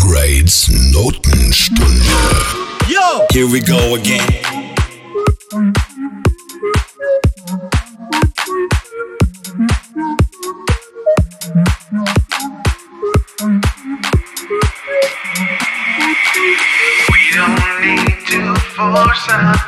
Grades Notenstunde. Yo! Here we go again. We don't need to force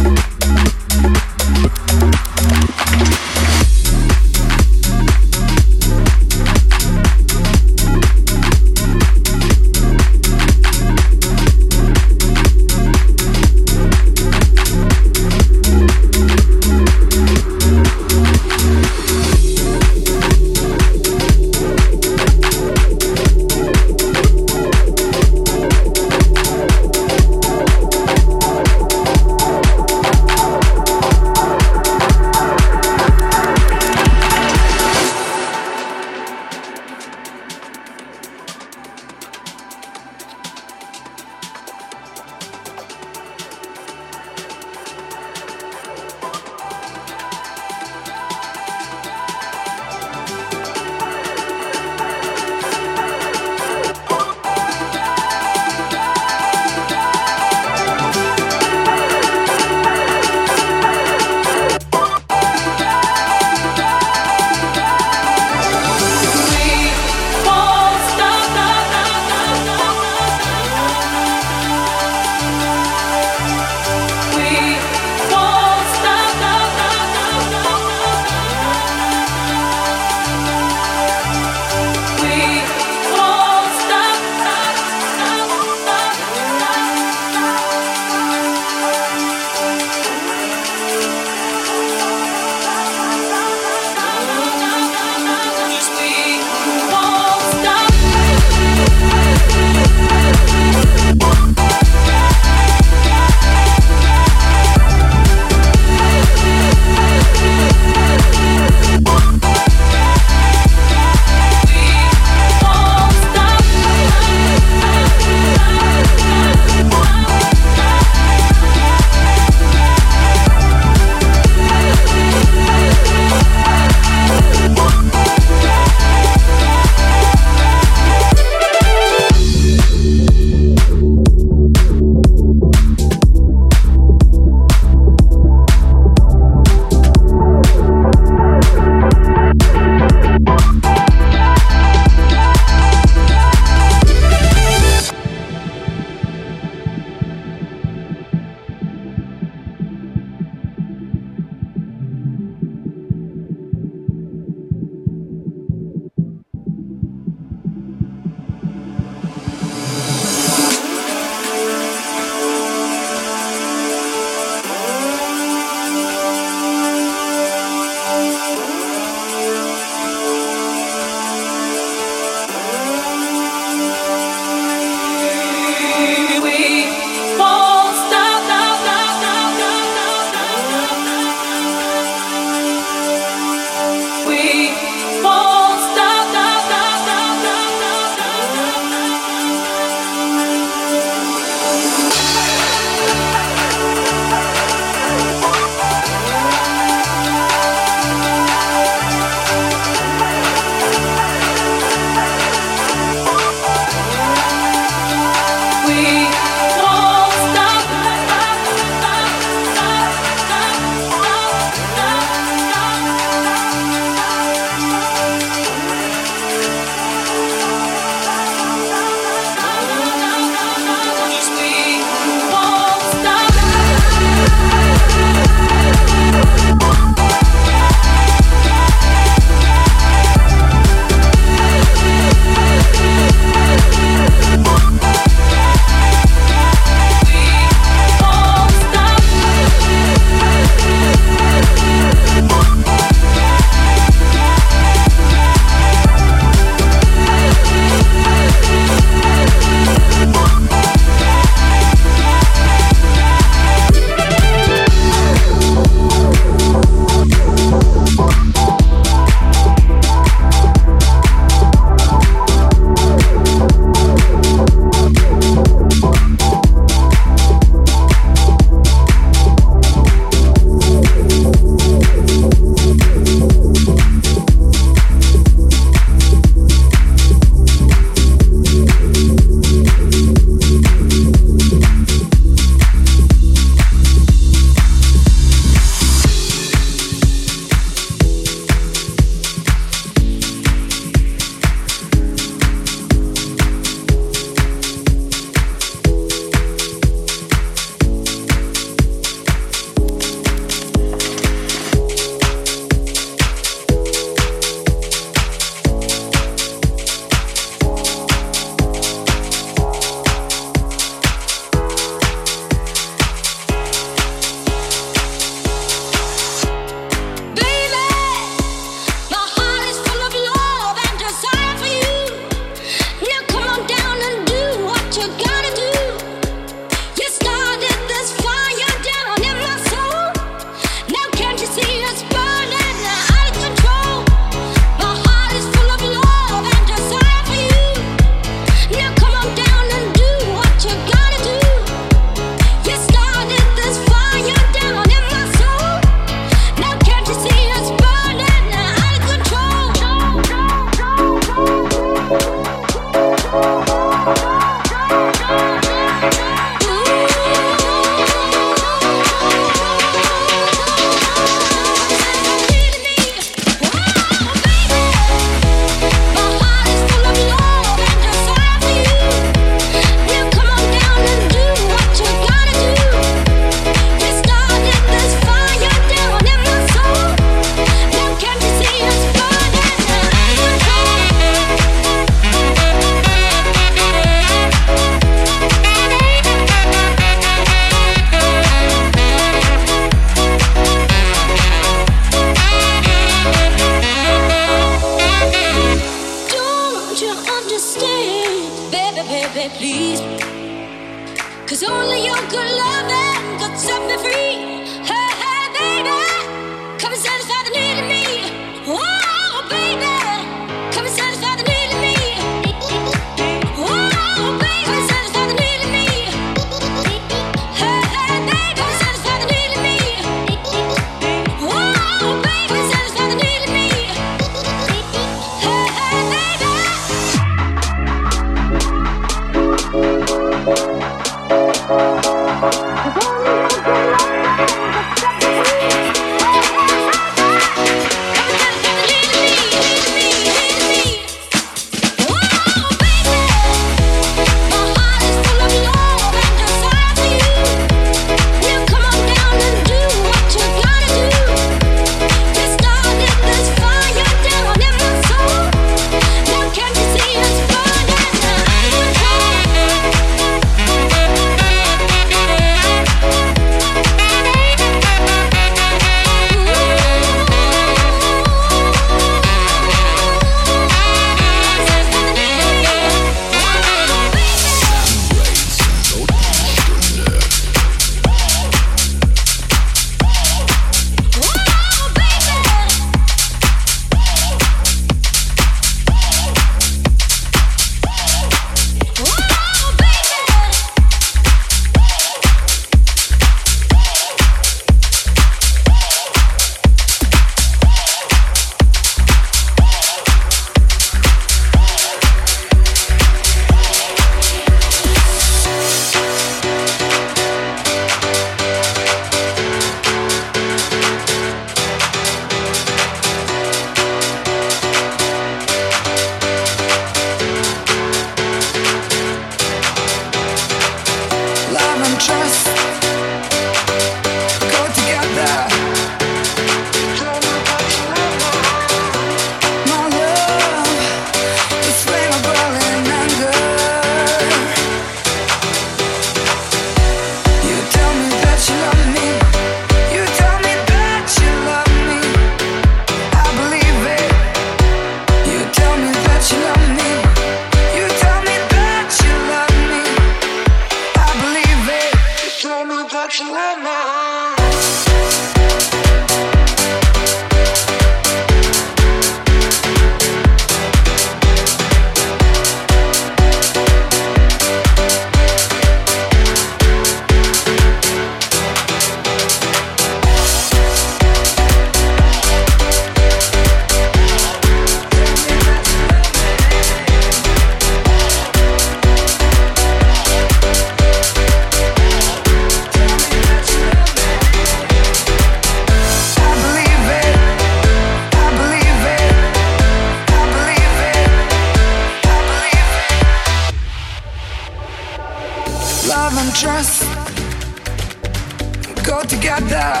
go together.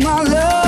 My love.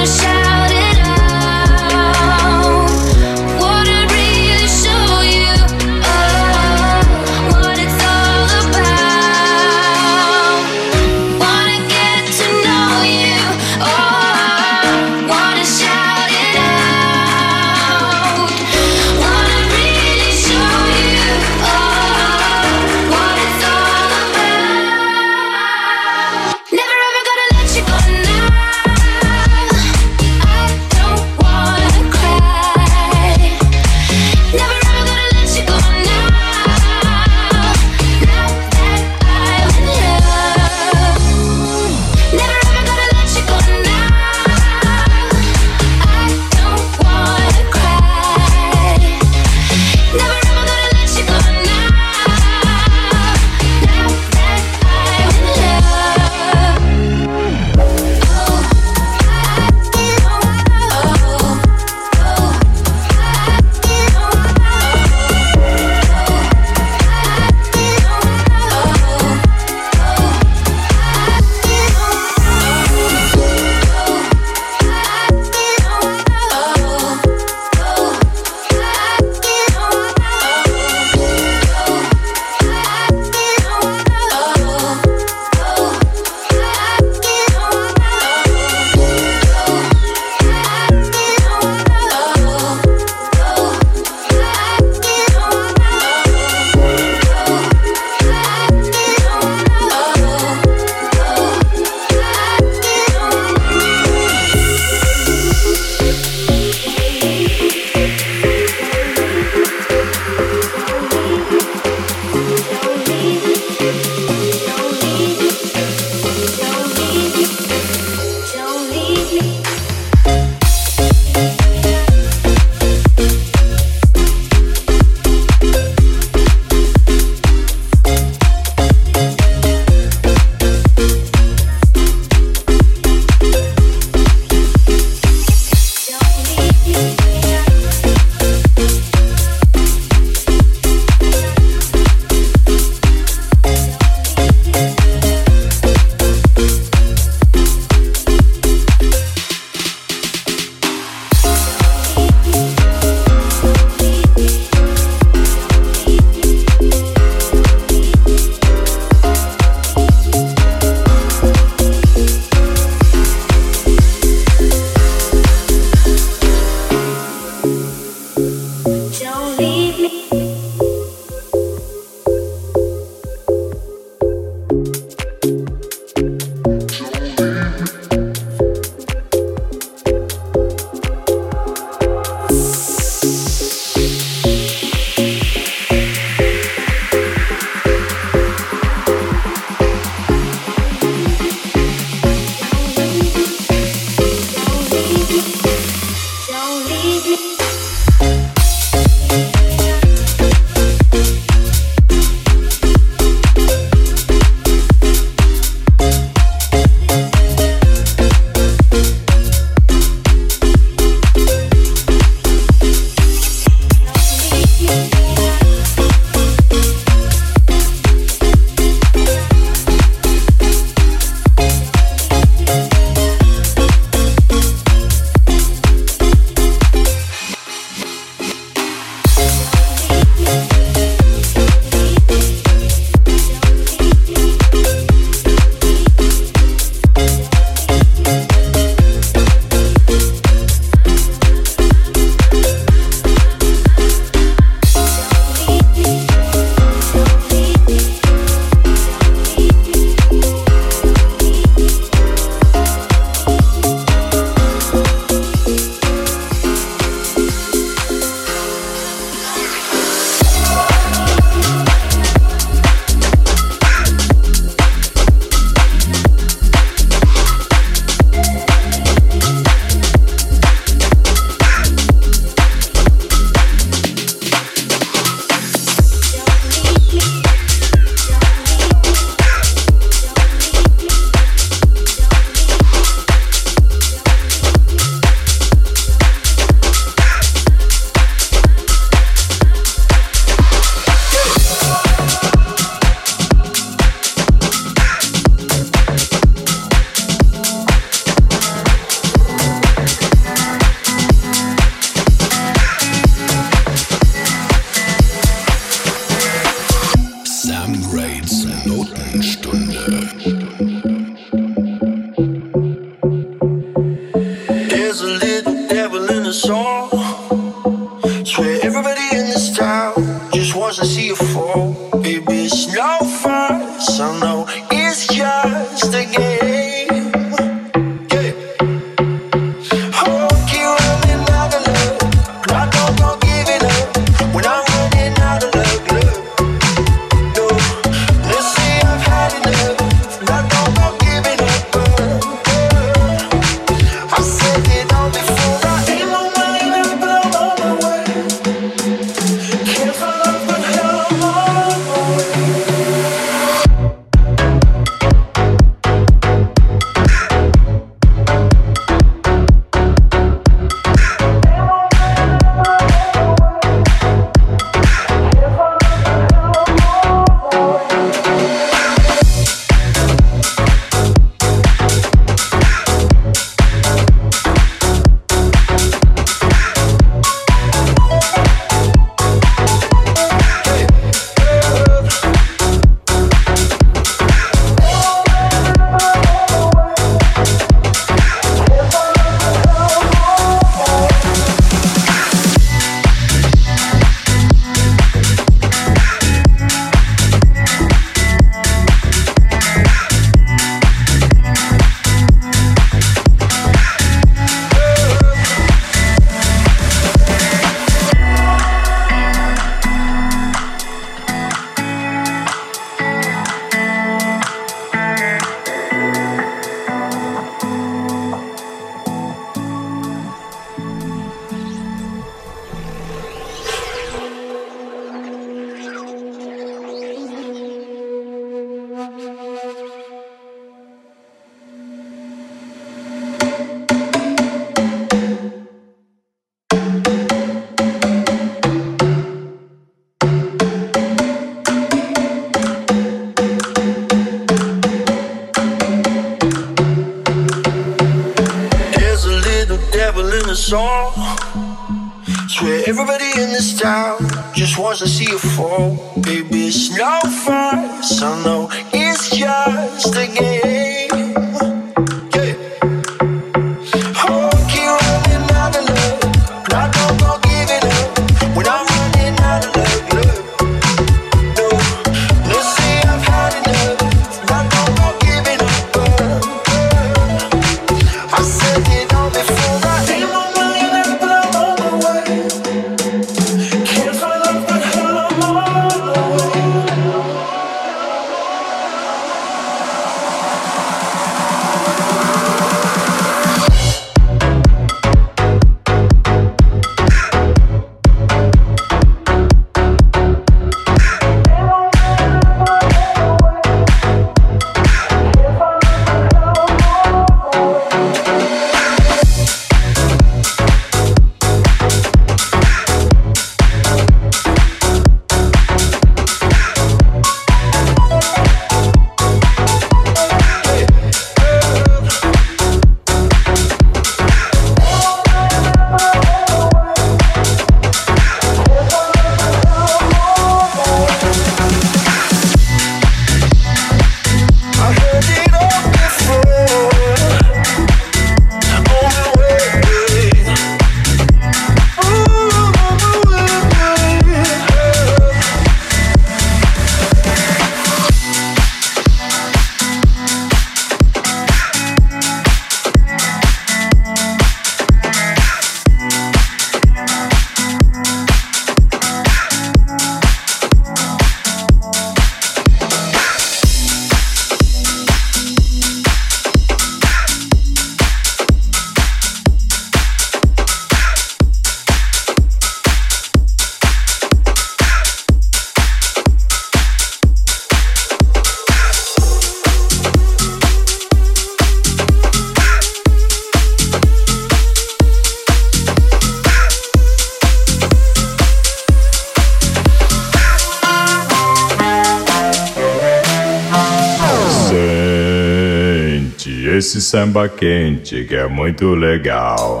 esse samba quente que é muito legal.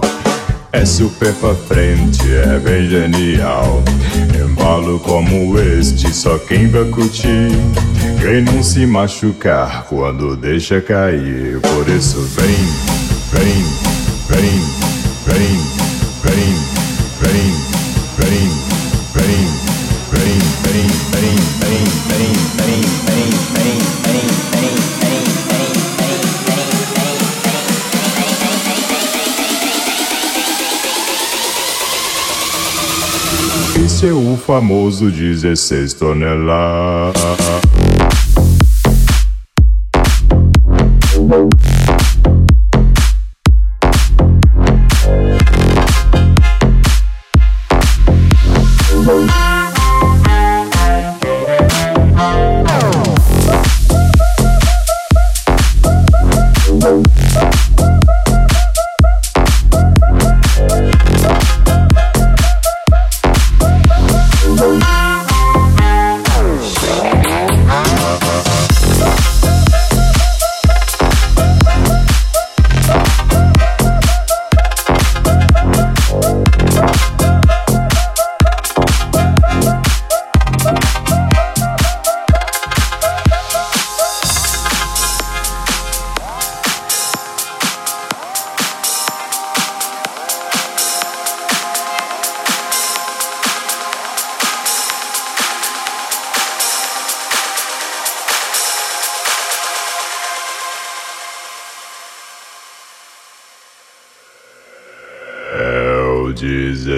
É super pra frente, é bem genial. Embalo como este, só quem vai curtir. Quem não se machucar quando deixa cair. Por isso vem, vem, vem, vem, vem, vem, vem. vem. seu famoso 16 toneladas.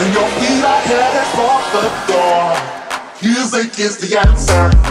And your feet are headed for the door Music is the answer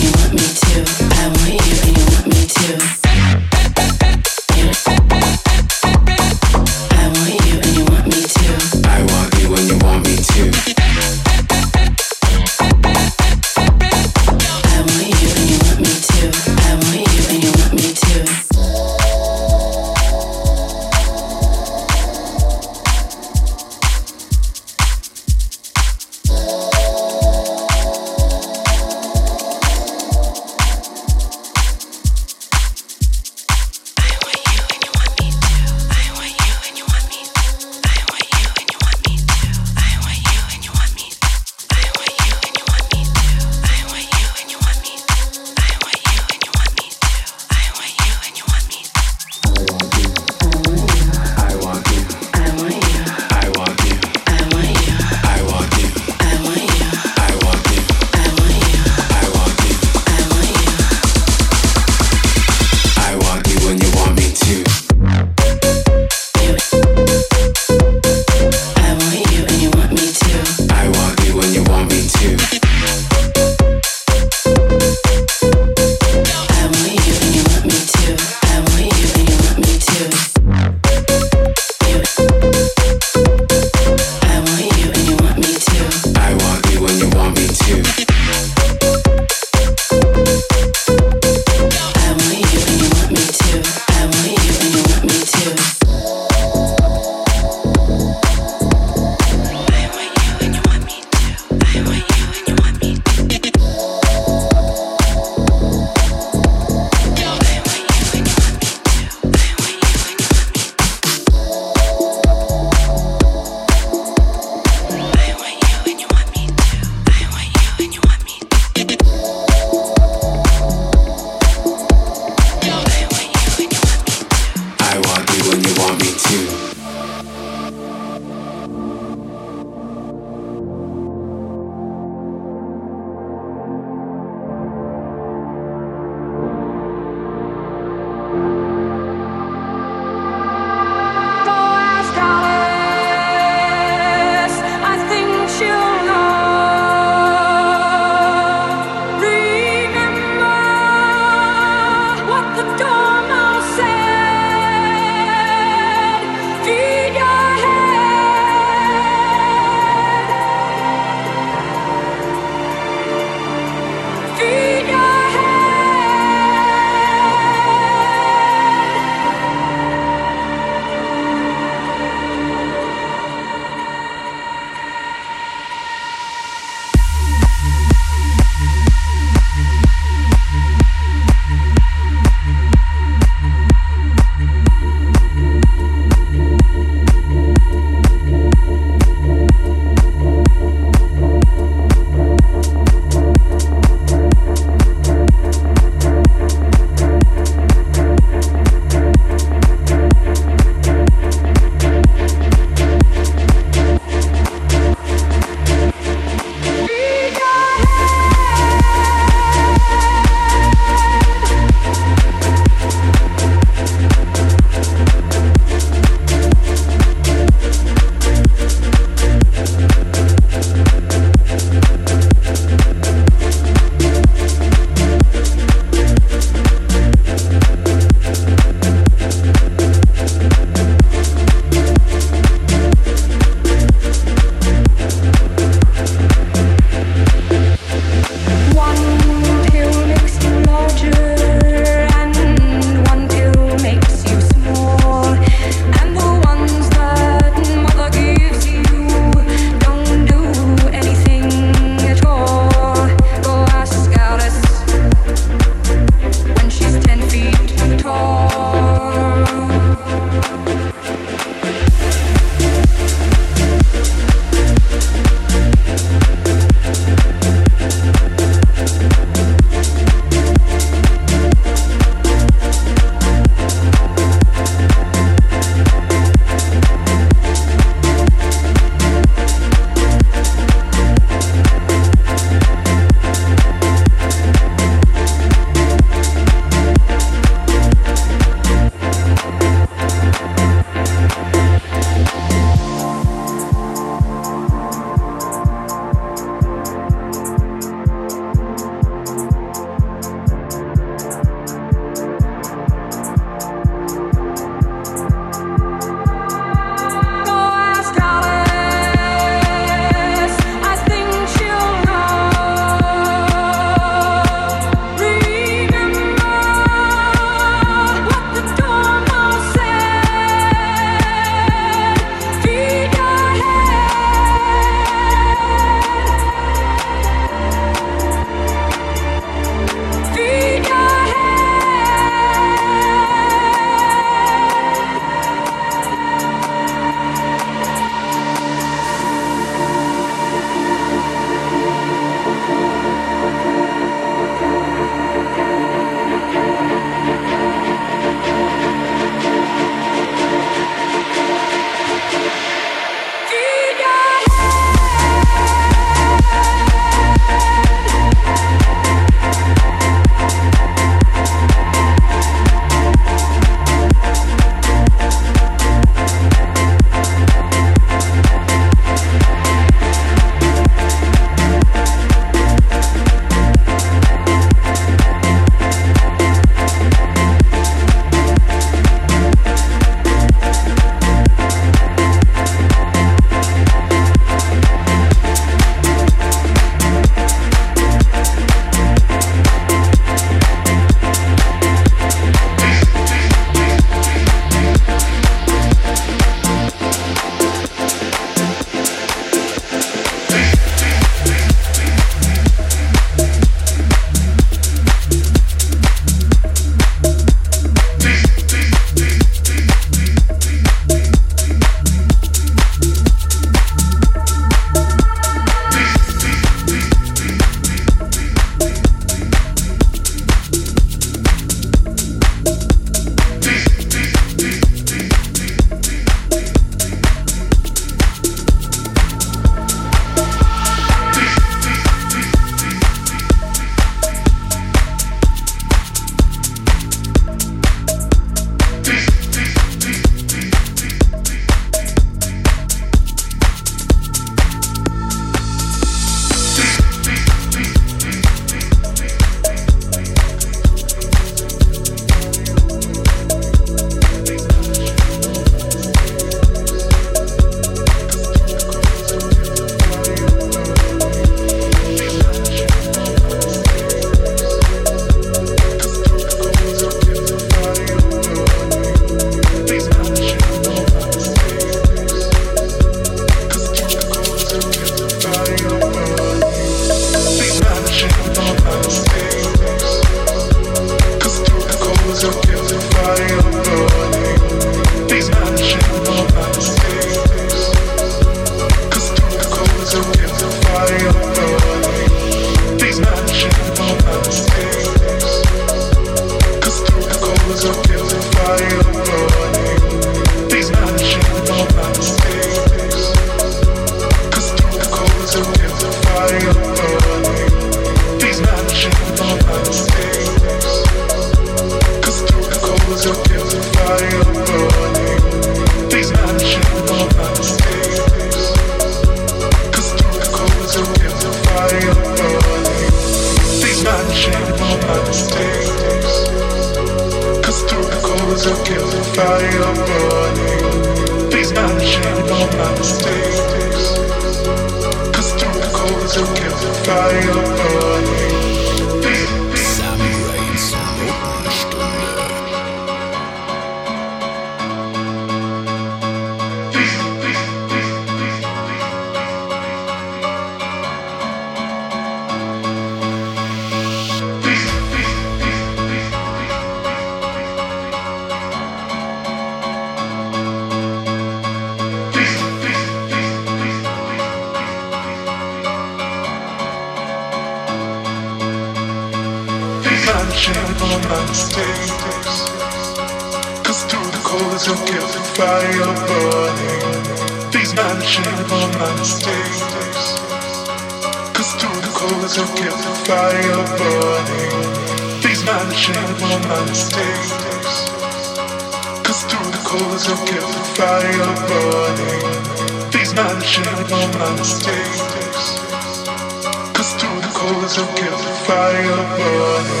body of blood.